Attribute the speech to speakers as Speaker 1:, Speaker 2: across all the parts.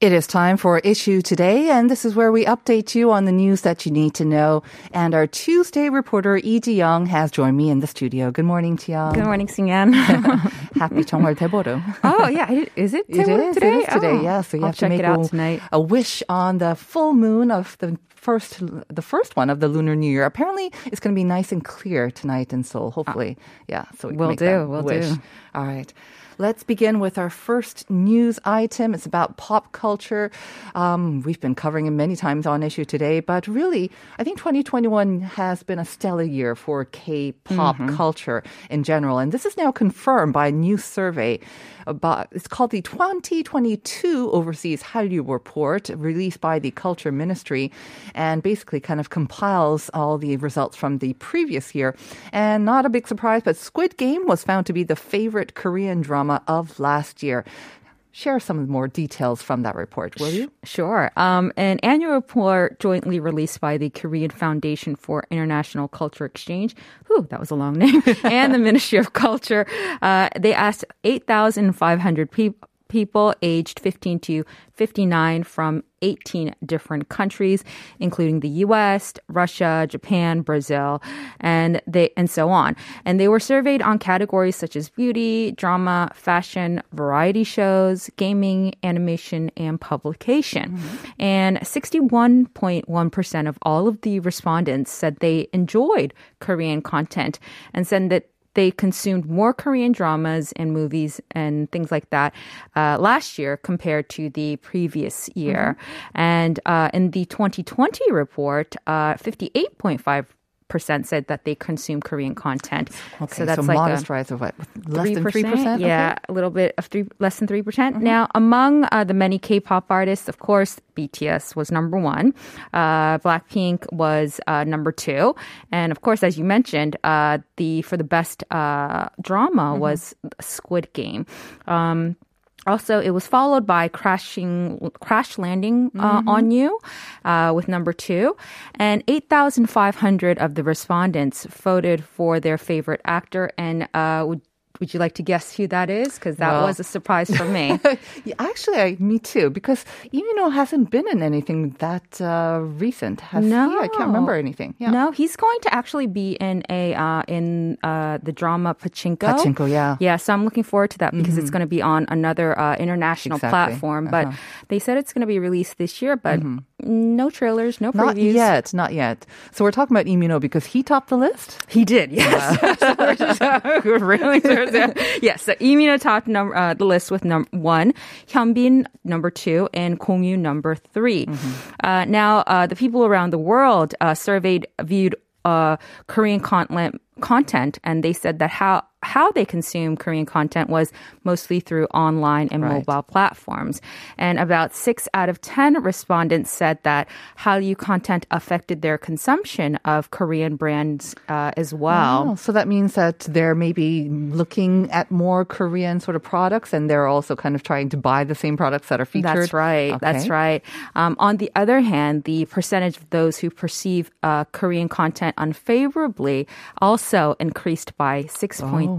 Speaker 1: It is time for Issue Today, and this is where we update you on the news that you need to know. And our Tuesday reporter, Lee Ji-young, has joined me in the studio. Good morning, Ji-young.
Speaker 2: Good morning, Singan.
Speaker 1: Happy 정말 대보름.
Speaker 2: oh, yeah. I did- Is it
Speaker 1: It
Speaker 2: today?
Speaker 1: is,
Speaker 2: today?
Speaker 1: it is today,
Speaker 2: Oh,
Speaker 1: yeah. So you
Speaker 2: I'll
Speaker 1: have to
Speaker 2: check
Speaker 1: make
Speaker 2: it out
Speaker 1: a,
Speaker 2: tonight.
Speaker 1: a wish on the full moon of the first, the first one of the Lunar New Year. Apparently, it's going to be nice and clear tonight in Seoul. Hopefully, yeah. So we can
Speaker 2: will
Speaker 1: make
Speaker 2: do,
Speaker 1: that
Speaker 2: will
Speaker 1: wish.
Speaker 2: do.
Speaker 1: All right. Let's begin with our first news item. It's about pop culture. Um, we've been covering it many times on issue today, but really, I think 2021 has been a stellar year for K-pop
Speaker 2: Mm-hmm.
Speaker 1: culture in general, and this is now confirmed by a new survey. About it's called the 2022 Overseas Hallyu Report, released by the Culture Ministry, and basically kind of compiles all the results from the previous year. And not a big surprise, but Squid Game was found to be the favorite Korean drama of last year. Share some more details from that report, will you?
Speaker 2: Sure. Um, an annual report jointly released by the Korean Foundation for International Culture Exchange, whew, that was a long name, and the Ministry of Culture, uh, they asked 8,500 people people aged 15 to 59 from 18 different countries including the US, Russia, Japan, Brazil, and they and so on. And they were surveyed on categories such as beauty, drama, fashion, variety shows, gaming, animation, and publication. Mm-hmm. And 61.1% of all of the respondents said they enjoyed Korean content and said that they consumed more Korean dramas and movies and things like that uh, last year compared to the previous year. And uh, in the 2020 report, uh, 58.5 percent said that they consume Korean content.
Speaker 1: Okay,
Speaker 2: so that's like
Speaker 1: modest
Speaker 2: a,
Speaker 1: rise of what? Less than 3%?
Speaker 2: Yeah,
Speaker 1: Okay. Mm-hmm.
Speaker 2: a little bit of three, less than three percent. Now, among uh, the many K-pop artists, of course, BTS was number one. Uh, Blackpink was uh, number two, and of course, as you mentioned, uh, the for the best uh, drama
Speaker 1: Mm-hmm.
Speaker 2: was Squid Game. Um, also, it was followed by crashing, crash landing uh, on you, uh, with number two, and eight thousand five hundred of the respondents voted for their favorite actor. And uh, would you like to guess who that is? Because that
Speaker 1: Well-
Speaker 2: was a surprise for me.
Speaker 1: Yeah, actually, I, me too, because Lee Min-ho hasn't been in anything that uh, recent. Has he? I can't remember anything. Yeah.
Speaker 2: No, he's going to actually be in a uh, in uh, the drama Pachinko.
Speaker 1: Pachinko, yeah.
Speaker 2: Yeah, so I'm looking forward to that because it's going to be on another uh, international
Speaker 1: Exactly.
Speaker 2: platform. But
Speaker 1: Uh-huh.
Speaker 2: they said it's going to be released this year, but no trailers, no
Speaker 1: Not
Speaker 2: previews.
Speaker 1: Not yet, not yet. So we're talking about Lee Min-ho because he topped the list.
Speaker 2: He did, yes. So we're just, we're really yes. So Lee Min-ho topped number uh, the list with number one, Hyunbin number two, and Gong Yoo number 3 Uh, now, uh, the people around the world uh, surveyed viewed uh, Korean content content, and they said that how how they consume Korean content was mostly through online and
Speaker 1: Right.
Speaker 2: mobile platforms. And about six out of 10 respondents said that Hallyu content affected their consumption of Korean brands uh, as well.
Speaker 1: So that means that they're maybe looking at more Korean sort of products, and they're also kind of trying to buy the same products that are featured.
Speaker 2: That's right. That's right. Um, on the other hand, the percentage of those who perceive uh, Korean content unfavorably also increased by 6.3%,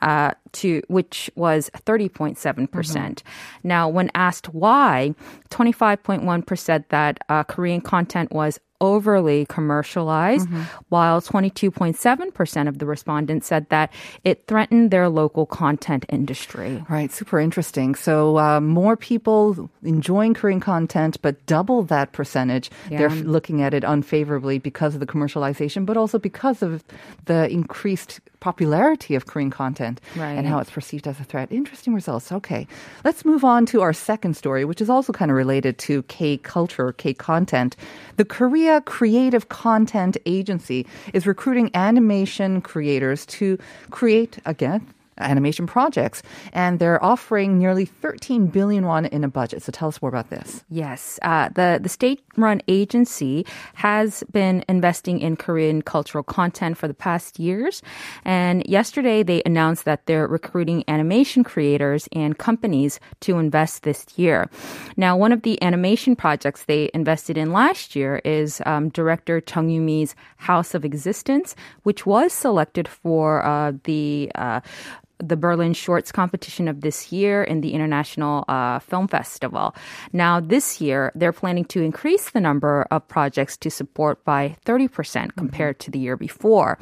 Speaker 2: uh, to which was 30.7%. percent Now, when asked why, 25.1% said that uh, Korean content was overly commercialized, while 22.7% of the respondents said that it threatened their local content industry.
Speaker 1: Right, super interesting. So uh, more people enjoying Korean content, but double that percentage. They're looking at it unfavorably because of the commercialization, but also because of the increased popularity of Korean content
Speaker 2: Right.
Speaker 1: and how it's perceived as a threat. Interesting results. Okay. Let's move on to our second story, which is also kind of related to K culture, K content. The Korea Creative Content Agency is recruiting animation creators to create, again, animation projects. And they're offering nearly 13 billion won in a budget. So tell us more about this.
Speaker 2: Yes, uh, the the state-run agency has been investing in Korean cultural content for the past years, and yesterday they announced that they're recruiting animation creators and companies to invest this year. Now, one of the animation projects they invested in last year is um, director Chung Yumi's House of Existence, which was selected for uh, the. Uh, the Berlin Shorts competition of this year in the International uh, Film Festival. Now, this year, they're planning to increase the number of projects to support by 30% compared to the year before.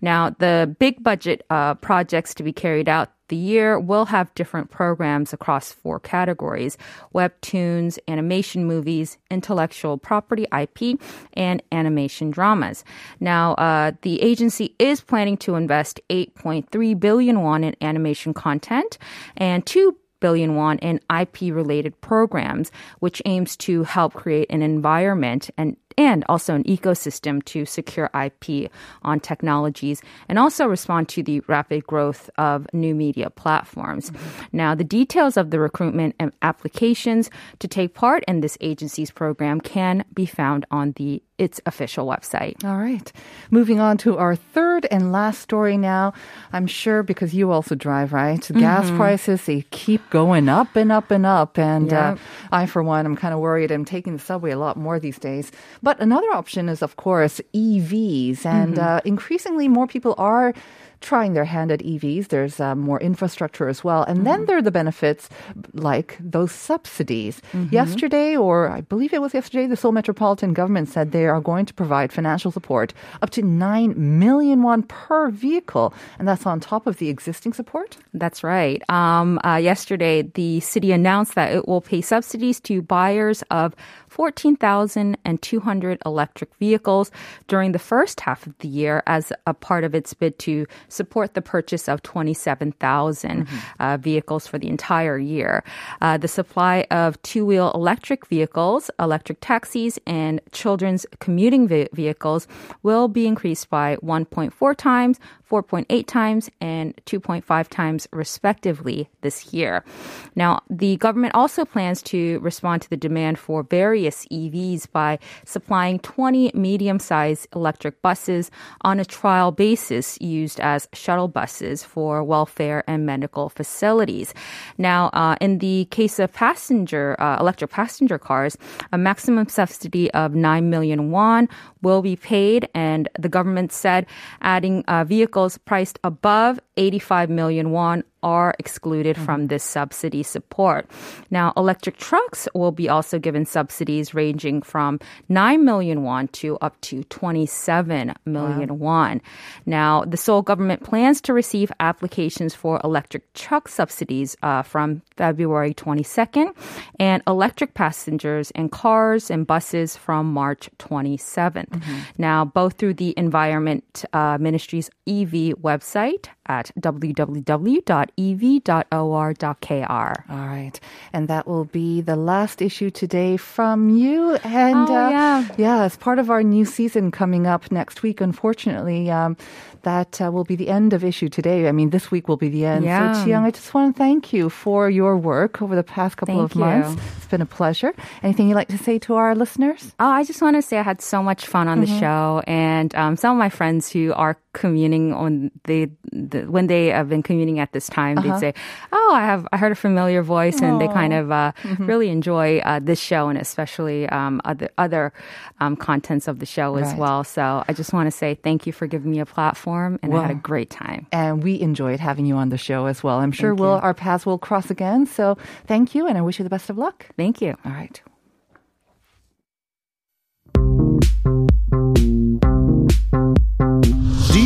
Speaker 2: Now, the big budget uh, projects to be carried out the year will have different programs across four categories webtoons, animation movies, intellectual property IP, and animation dramas. Now, uh, the agency is planning to invest 8.3 billion won in animation content and 2 billion won in IP related programs, which aims to help create an environment and and also an ecosystem to secure IP on technologies and also respond to the rapid growth of new media platforms. Now, the details of the recruitment and applications to take part in this agency's program can be found on the its official website.
Speaker 1: All right. Moving on to our third and last story now. I'm sure because you also drive, right? Gas prices, they keep going up and up and up. And uh, I, for one, I'm kind of worried. I'm taking the subway a lot more these days. But another option is, of course, EVs. And uh, increasingly more people are trying their hand at EVs. There's uh, more infrastructure as well. And then there are the benefits like those subsidies. Yesterday, or I believe it was yesterday, the Seoul Metropolitan government said they are going to provide financial support up to 9 million won per vehicle. And that's on top of the existing support?
Speaker 2: That's right. Um, uh, yesterday, the city announced that it will pay subsidies to buyers of 14,200 electric vehicles during the first half of the year as a part of its bid to support the purchase of 27,000 uh, vehicles for the entire year. Uh, the supply of two wheel electric vehicles, electric taxis, and children's commuting ve- vehicles will be increased by 1.4 times, 4.8 times, and 2.5 times, respectively, this year. Now, the government also plans to respond to the demand for various EVs by supplying 20 medium sized electric buses on a trial basis used as shuttle buses for welfare and medical facilities. Now, uh, in the case of passenger, uh, electric passenger cars, a maximum subsidy of 9 million won will be paid, and the government said adding uh, vehicles priced above 85 million won are excluded from this subsidy support. Now, electric trucks will be also given subsidies ranging from 9 million won to up to 27 million won. Now, the Seoul government plans to receive applications for electric truck subsidies uh, from February 22nd and electric passengers and cars and buses from March 27th. Now, both through the Environment uh, Ministry's EV website at www.ev.or.kr.
Speaker 1: All right. And that will be the last issue today from you. And
Speaker 2: Oh,
Speaker 1: uh,
Speaker 2: yeah.
Speaker 1: yeah, as part of our new season coming up next week, unfortunately, um, that uh, will be the end of issue today. I mean, this week will be the end.
Speaker 2: Yeah.
Speaker 1: So, Chiang, I just want to thank you for your work over the past couple
Speaker 2: Thank
Speaker 1: of months. It's been a pleasure. Anything you'd like to say to our listeners?
Speaker 2: Oh, I just want to say I had so much fun on the show, and um, some of my friends who are communing on the, the when they have been commuting at this time, they'd say, "Oh, I have I heard a familiar voice," and they kind of uh, really enjoy uh, this show and especially um, other other um, contents of the show as
Speaker 1: Right.
Speaker 2: well. So I just want to say thank you for giving me a platform, and I had a great time.
Speaker 1: And we enjoyed having you on the show as well. I'm sure we'll, our paths will cross again. So, thank you, and I wish you the best of luck.
Speaker 2: Thank you.
Speaker 1: All right.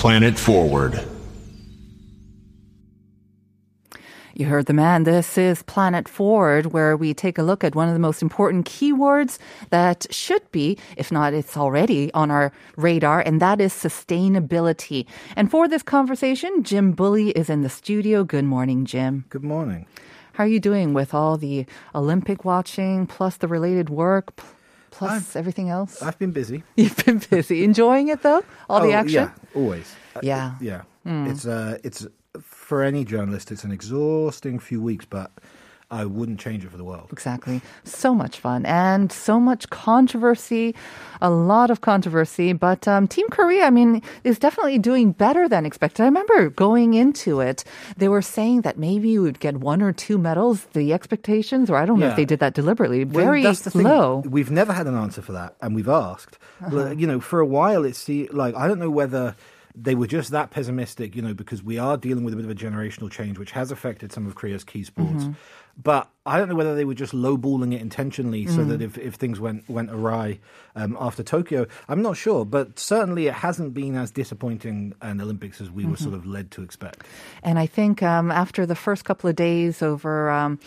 Speaker 3: Planet Forward.
Speaker 1: You heard the man. This is Planet Forward, where we take a look at one of the most important keywords that should be, if not it's already on our radar, and that is sustainability. And for this conversation, Jim Bulley is in the studio. Good morning, Jim.
Speaker 4: Good morning.
Speaker 1: How are you doing with all the Olympic watching, plus the related work, p- plus
Speaker 4: I've-
Speaker 1: everything else?
Speaker 4: I've been busy.
Speaker 1: You've been busy. Enjoying it, though? All the
Speaker 4: Oh,
Speaker 1: action?
Speaker 4: Yeah, always. Uh,
Speaker 1: Yeah.
Speaker 4: yeah.
Speaker 1: Hmm.
Speaker 4: It's uh, it's for any journalist, it's an exhausting few weeks, but I wouldn't change it for the world.
Speaker 1: Exactly. So much fun and so much controversy, a lot of controversy. But um, Team Korea, I mean, is definitely doing better than expected. I remember going into it, they were saying that maybe you would get one or two medals. The expectations, or I don't know if they did that deliberately,
Speaker 4: Well,
Speaker 1: very
Speaker 4: thing.
Speaker 1: low.
Speaker 4: We've never had an answer for that, and we've asked.
Speaker 1: Uh-huh.
Speaker 4: You know, for a while, it's the, like I don't know whether they were just that pessimistic. You know, because we are dealing with a bit of a generational change, which has affected some of Korea's key sports.
Speaker 1: Mm-hmm.
Speaker 4: But I don't know whether they were just lowballing it intentionally, so
Speaker 1: Mm.
Speaker 4: that if, if things went went awry um, after Tokyo, I'm not sure. But certainly, it hasn't been as disappointing an Olympics as we were
Speaker 1: Mm-hmm.
Speaker 4: sort of led to expect.
Speaker 1: And I think um, after the first couple of days over um,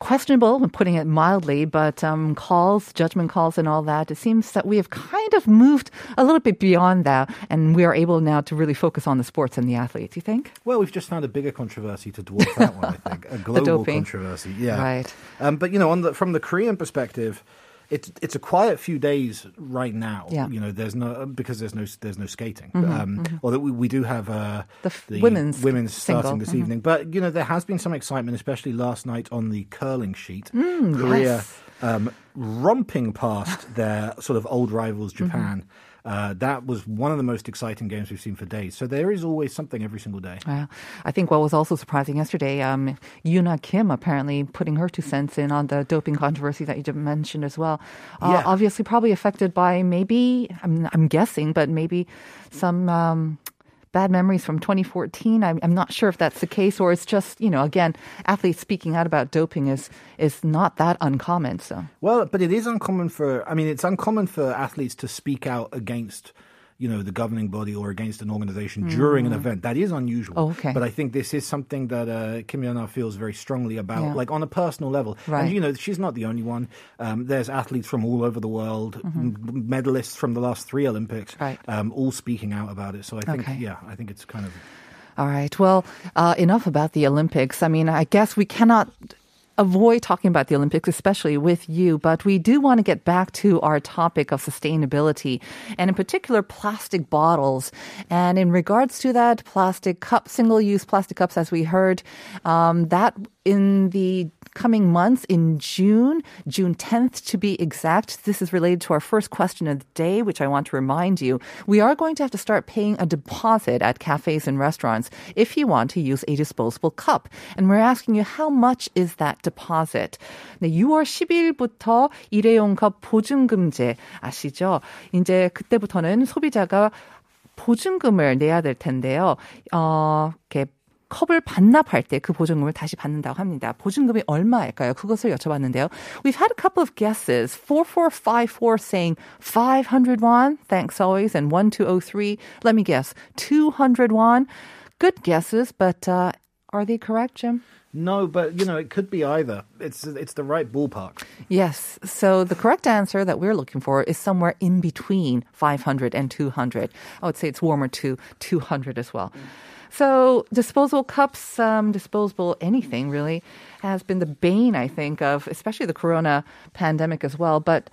Speaker 1: questionable, I'm putting it mildly, but um, calls, judgment calls, and all that, it seems that we have kind of moved a little bit beyond that, and we are able now to really focus on the sports and the athletes. You think?
Speaker 4: Well, we've just found a bigger controversy to dwarf that one. I think a global controversy. Yeah,
Speaker 1: Right.
Speaker 4: Um, but you know, on the, from the Korean perspective, it's it's a quiet few days right now.
Speaker 1: Yeah. Mm-hmm,
Speaker 4: You know, there's no because there's no there's no skating. um, Although we, we do have uh,
Speaker 1: The f- women's
Speaker 4: women's
Speaker 1: single,
Speaker 4: starting this
Speaker 1: mhm.
Speaker 4: evening. But you know, there has been some excitement, especially last night on the curling sheet.
Speaker 1: Mm,
Speaker 4: Korea
Speaker 1: yes.
Speaker 4: um, romping past their sort of old rivals,
Speaker 1: Mm-hmm.
Speaker 4: Japan. Uh, that was one of the most exciting games we've seen for days. So there is always something every single day.
Speaker 1: Well, I think what was also surprising yesterday, um, Yuna Kim apparently putting her two cents in on the doping controversy that you just mentioned as well. Uh,
Speaker 4: Yeah.
Speaker 1: Obviously, probably affected by maybe, I'm, I'm guessing, but maybe some um, bad memories from 2014. I'm, I'm not sure if that's the case or it's just, you know, again, athletes speaking out about doping is, is not that uncommon. So,
Speaker 4: Well, but it is uncommon for, I mean, it's uncommon for athletes to speak out against, you know, the governing body or against an organization during an event. That is unusual.
Speaker 1: Mm. Oh, okay.
Speaker 4: But I think this is something that uh, Kim feels very strongly about,
Speaker 1: Yeah.
Speaker 4: like on a personal level.
Speaker 1: Right.
Speaker 4: And, you know, she's not the only one. Um, there's athletes from all over the world, m- medalists from the last three Olympics,
Speaker 1: Mm-hmm. Right.
Speaker 4: um, all speaking out about it. So I think,
Speaker 1: Okay.
Speaker 4: yeah, I think it's kind of.
Speaker 1: All right. Well, uh, enough about the Olympics. I mean, I guess we cannot avoid talking about the Olympics, especially with you, but we do want to get back to our topic of sustainability and in particular plastic bottles. And in regards to that, plastic cup, single use plastic cups, as we heard, um, that in the coming months in June, June 10th to be exact. This is related to our first question of the day, which I want to remind you. We are going to have to start paying a deposit at cafes and restaurants if you want to use a disposable cup. And we're asking you, how much is that deposit? 네, 6월 10일부터 일회용 컵 보증금제 아시죠? 이제 그때부터는 소비자가 보증금을 내야 될 텐데요. 어, 이렇게 컵을 반납할 때 그 보증금을 다시 받는다고 합니다. 보증금이 얼마일까요? 그것을 여쭤봤는데요. We've had a couple of guesses. 4454 saying 500 won, thanks always, and 1203, let me guess, 200 won. Good guesses, but uh, are they correct, Jim?
Speaker 4: No, but you know it could be either. It's it's the right ballpark.
Speaker 1: Yes. So the correct answer that we're looking for is somewhere in between 500 and 200. I would say it's warmer to 200 as well. So disposable cups, um, disposable anything really has been the bane, I think, of especially the corona pandemic as well. But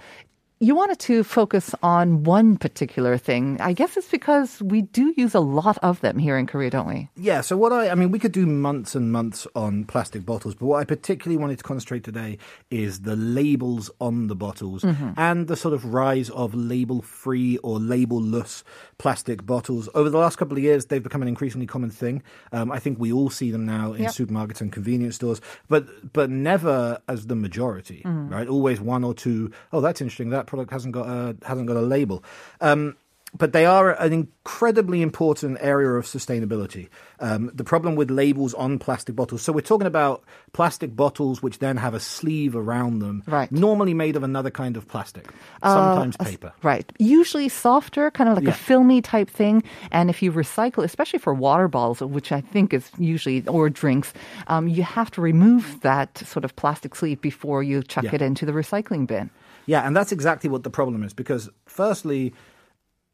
Speaker 1: you wanted to focus on one particular thing. I guess it's because we do use a lot of them here in Korea, don't we?
Speaker 4: Yeah, so what I, I mean, we could do months and months on plastic bottles, but what I particularly wanted to concentrate today is the labels on the bottles and the sort of rise of label free or label-less plastic bottles. Over the last couple of years, they've become an increasingly common thing. Um, I think we all see them now in
Speaker 1: Yep.
Speaker 4: supermarkets and convenience stores, but but never as the majority, right? Always one or two. Oh, that's interesting. That product hasn't got a hasn't got a label. Um, but they are an incredibly important area of sustainability. Um, the problem with labels on plastic bottles. So we're talking about plastic bottles which then have a sleeve around them,
Speaker 1: Right.
Speaker 4: normally made of another kind of plastic, sometimes
Speaker 1: Uh,
Speaker 4: paper.
Speaker 1: Right. Usually softer, kind of like
Speaker 4: Yeah.
Speaker 1: a filmy type thing. And if you recycle, especially for water bottles, which I think is usually, or drinks, um, you have to remove that sort of plastic sleeve before you chuck
Speaker 4: Yeah.
Speaker 1: it into the recycling bin.
Speaker 4: Yeah, and that's exactly what the problem is because, firstly,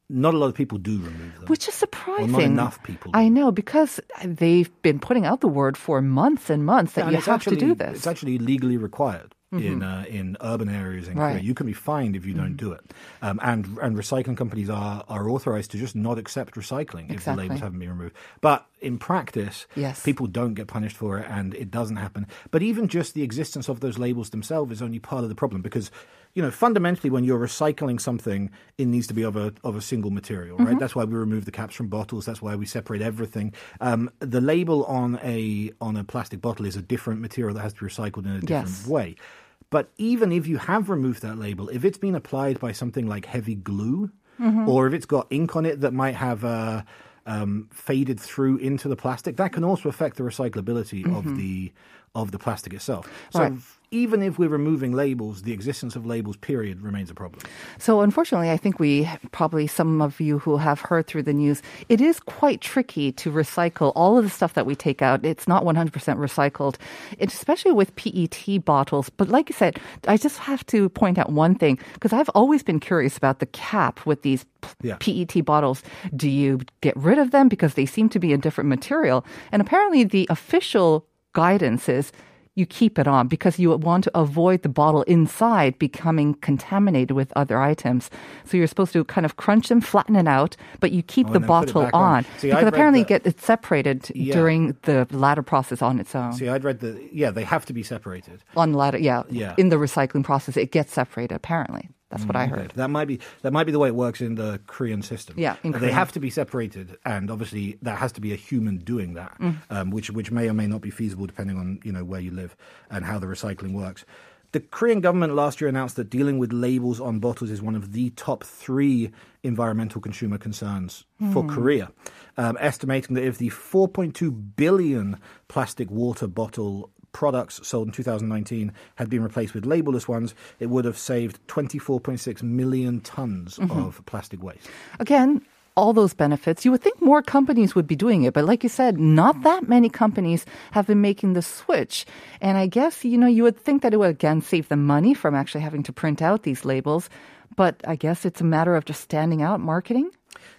Speaker 4: not a lot of people do remove them.
Speaker 1: Which is surprising.
Speaker 4: not enough people. do.
Speaker 1: I know because they've been putting out the word for months and months that
Speaker 4: Yeah,
Speaker 1: you have
Speaker 4: actually,
Speaker 1: to do this. Mm-hmm.
Speaker 4: It's actually legally required. In uh, in urban areas in
Speaker 1: Right. Mm-hmm.
Speaker 4: you can be fined if you don't do it, um, and and recycling companies are are authorized to just not accept recycling if the labels haven't been removed. But in practice,
Speaker 1: Yes.
Speaker 4: people don't get punished for it, and it doesn't happen. But even just the existence of those labels themselves is only part of the problem because, you know, fundamentally, when you're recycling something, it needs to be of a of a single material,
Speaker 1: Mm-hmm.
Speaker 4: right? That's why we remove the caps from bottles. That's why we separate everything. Um, the label on a on a plastic bottle is a different material that has to be recycled in a different
Speaker 1: Yes.
Speaker 4: way. But even if you have removed that label, if it's been applied by something like heavy glue,
Speaker 1: Mm-hmm.
Speaker 4: or if it's got ink on it that might have uh, um, faded through into the plastic, that can also affect the recyclability of the of the plastic itself. So.
Speaker 1: Right.
Speaker 4: even if we're removing labels, the existence of labels, period, remains a problem.
Speaker 1: So unfortunately, I think we probably some of you who have heard through the news, it is quite tricky to recycle all of the stuff that we take out. It's not 100% recycled, especially with PET bottles. But like you said, I just have to point out one thing because I've always been curious about the cap with these
Speaker 4: Yeah.
Speaker 1: PET bottles. Do you get rid of them because they seem to be a different material? And apparently, the official guidance is you keep it on because you want to avoid the bottle inside becoming contaminated with other items. So you're supposed to kind of crunch them, flatten it out, but you keep
Speaker 4: Oh,
Speaker 1: the
Speaker 4: and then put it
Speaker 1: bottle
Speaker 4: on.
Speaker 1: on.
Speaker 4: See,
Speaker 1: because
Speaker 4: read
Speaker 1: apparently
Speaker 4: that-
Speaker 1: get it separated
Speaker 4: Yeah.
Speaker 1: during the ladder process on its own.
Speaker 4: See, I'd read the yeah, they have to be separated.
Speaker 1: on ladder, yeah,
Speaker 4: Yeah.
Speaker 1: In the recycling process, it gets separated. Apparently, that's what I
Speaker 4: Okay,
Speaker 1: heard.
Speaker 4: That might be that might be the way it works in the Korean system.
Speaker 1: Yeah,
Speaker 4: they have to be separated, and obviously that has to be a human doing that,
Speaker 1: Mm.
Speaker 4: um, which which may or may not be feasible depending on you know where you live and how the recycling works. The Korean government last year announced that dealing with labels on bottles is one of the top three environmental consumer concerns for Korea, um, estimating that if the 4.2 billion plastic water bottle products sold in 2019 had been replaced with labelless ones, it would have saved 24.6 million tons mm-hmm. of plastic waste.
Speaker 1: Again, all those benefits. You would think more companies would be doing it, but like you said, not that many companies have been making the switch. And I guess, you know, you would think that it would again save them money from actually having to print out these labels. But I guess it's a matter of just standing out marketing.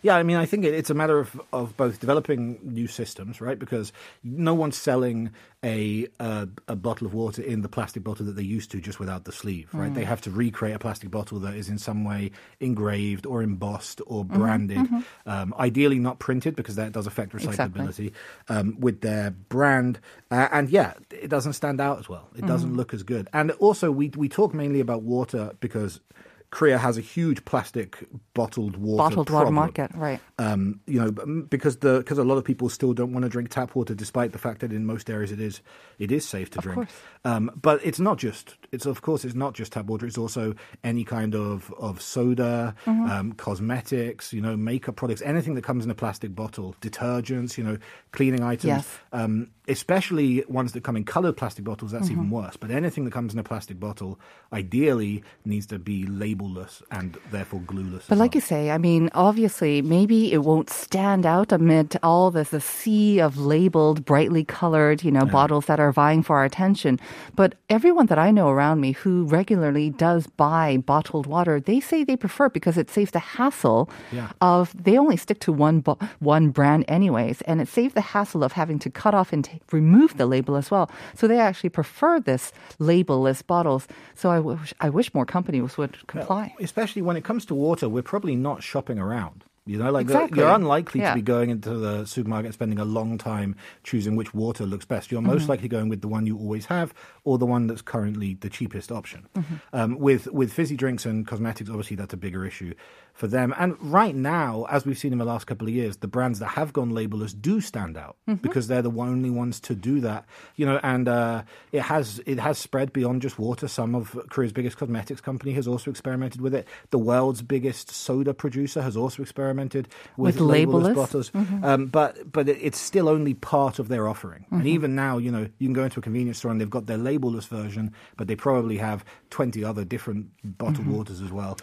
Speaker 4: Yeah, I mean, I think it, it's a matter of, of both developing new systems, right? Because no one's selling a, a a bottle of water in the plastic bottle that they used to, just without the sleeve, right? They have to recreate a plastic bottle that is in some way engraved or embossed or branded, Um, ideally not printed because that does affect recyclability um, with their brand. Uh, and yeah, it doesn't stand out as well. It doesn't look as good. And also, we we talk mainly about water because. Korea has a huge plastic bottled water
Speaker 1: Bottled water market, right.
Speaker 4: um, you know, because the because a lot of people still don't want to drink tap water, despite the fact that in most areas it is it is safe to drink.
Speaker 1: course.
Speaker 4: Um, but it's not just it's of course it's not just tap water. It's also any kind of of soda,
Speaker 1: Mm-hmm.
Speaker 4: um, cosmetics, you know, makeup products, anything that comes in a plastic bottle, detergents, you know, cleaning items.
Speaker 1: Yes.
Speaker 4: Um, especially ones that come in colored plastic bottles. That's even
Speaker 1: Mm-hmm.
Speaker 4: worse. But anything that comes in a plastic bottle, ideally, needs to be labelless and therefore glueless.
Speaker 1: But like
Speaker 4: well.
Speaker 1: you say, I mean, obviously, maybe it won't stand out amid all this the sea of labeled, brightly colored, you know, bottles that are vying for our attention. But everyone that I know around me who regularly does buy bottled water, they say they prefer it because it saves the hassle
Speaker 4: Yeah.
Speaker 1: of they only stick to one bo- one brand anyways, and it saves the hassle of having to cut off and t- remove the label as well. So they actually prefer this labelless bottles. So I wish I wish more companies would apply.
Speaker 4: especially when it comes to water, we're probably not shopping around. You know, like
Speaker 1: Exactly.
Speaker 4: you're unlikely
Speaker 1: Yeah.
Speaker 4: to be going into the supermarket and spending a long time choosing which water looks best. You're most
Speaker 1: Mhm.
Speaker 4: likely going with the one you always have or the one that's currently the cheapest option.
Speaker 1: Mhm.
Speaker 4: Um, with with fizzy drinks and cosmetics, obviously that's a bigger issue for them. And right now, as we've seen in the last couple of years, the brands that have gone labelless do stand out
Speaker 1: Mhm.
Speaker 4: because they're the only ones to do that. You know, and uh, it has it has spread beyond just water. Some of Korea's biggest cosmetics company has also experimented with it. The world's biggest soda producer has also experimented with,
Speaker 1: With labelless?
Speaker 4: labelless bottles.
Speaker 1: Mhm.
Speaker 4: Um, but but it's still only part of their offering. And
Speaker 1: Mhm.
Speaker 4: even now, you know, you can go into a convenience store and they've got their labelless version, but they probably have twenty other different bottled
Speaker 1: Mhm.
Speaker 4: waters as well.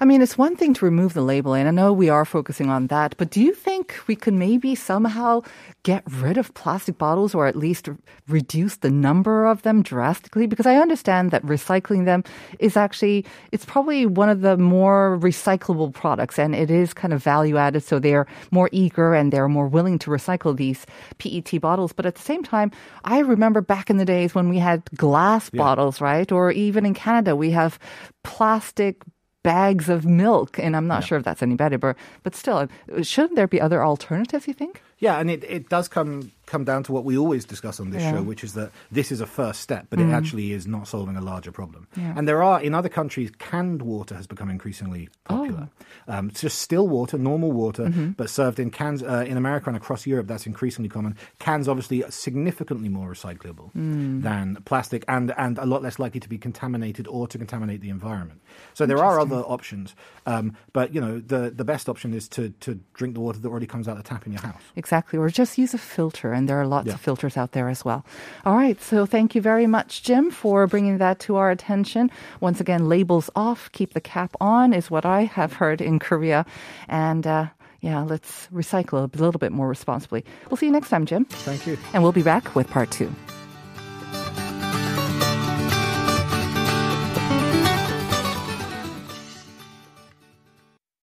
Speaker 1: I mean, it's one thing to remove the label, and I know we are focusing on that, but do you think we could maybe somehow get rid of plastic bottles or at least r- reduce the number of them drastically? Because I understand that recycling them is actually, it's probably one of the more recyclable products and it is kind of value added. So they're more eager and they're more willing to recycle these PET bottles. But at the same time, I remember back in the days when we had glass
Speaker 4: Yeah.
Speaker 1: bottles, right? Or even in Canada, we have plastic bags of milk, and I'm not sure if that's any better, but, but still, uh, shouldn't there be other alternatives, you think?
Speaker 4: Yeah, and it, it does come come down to what we always discuss on this
Speaker 1: Yeah.
Speaker 4: show, which is that this is a first step, but
Speaker 1: Mm.
Speaker 4: it actually is not solving a larger problem.
Speaker 1: Yeah.
Speaker 4: And there are in other countries, canned water has become increasingly popular. Um, it's just still water, normal water,
Speaker 1: Oh. Mhm.
Speaker 4: but served in cans. Uh, in America and across Europe, that's increasingly common. Cans obviously are significantly more recyclable
Speaker 1: Mm.
Speaker 4: than plastic, and and a lot less likely to be contaminated or to contaminate the environment. So there are other options, um, but you know the the best option is to to drink the water that already comes out the tap in your house.
Speaker 1: Exactly, or just use a filter, and there are lots
Speaker 4: Yeah.
Speaker 1: of filters out there as well. All right, so thank you very much, Jim, for bringing that to our attention. Once again, labels off, keep the cap on is what I have heard in Korea, and uh, yeah, let's recycle a little bit more responsibly. We'll see you next time, Jim.
Speaker 4: Thank you.
Speaker 1: And we'll be back with part two.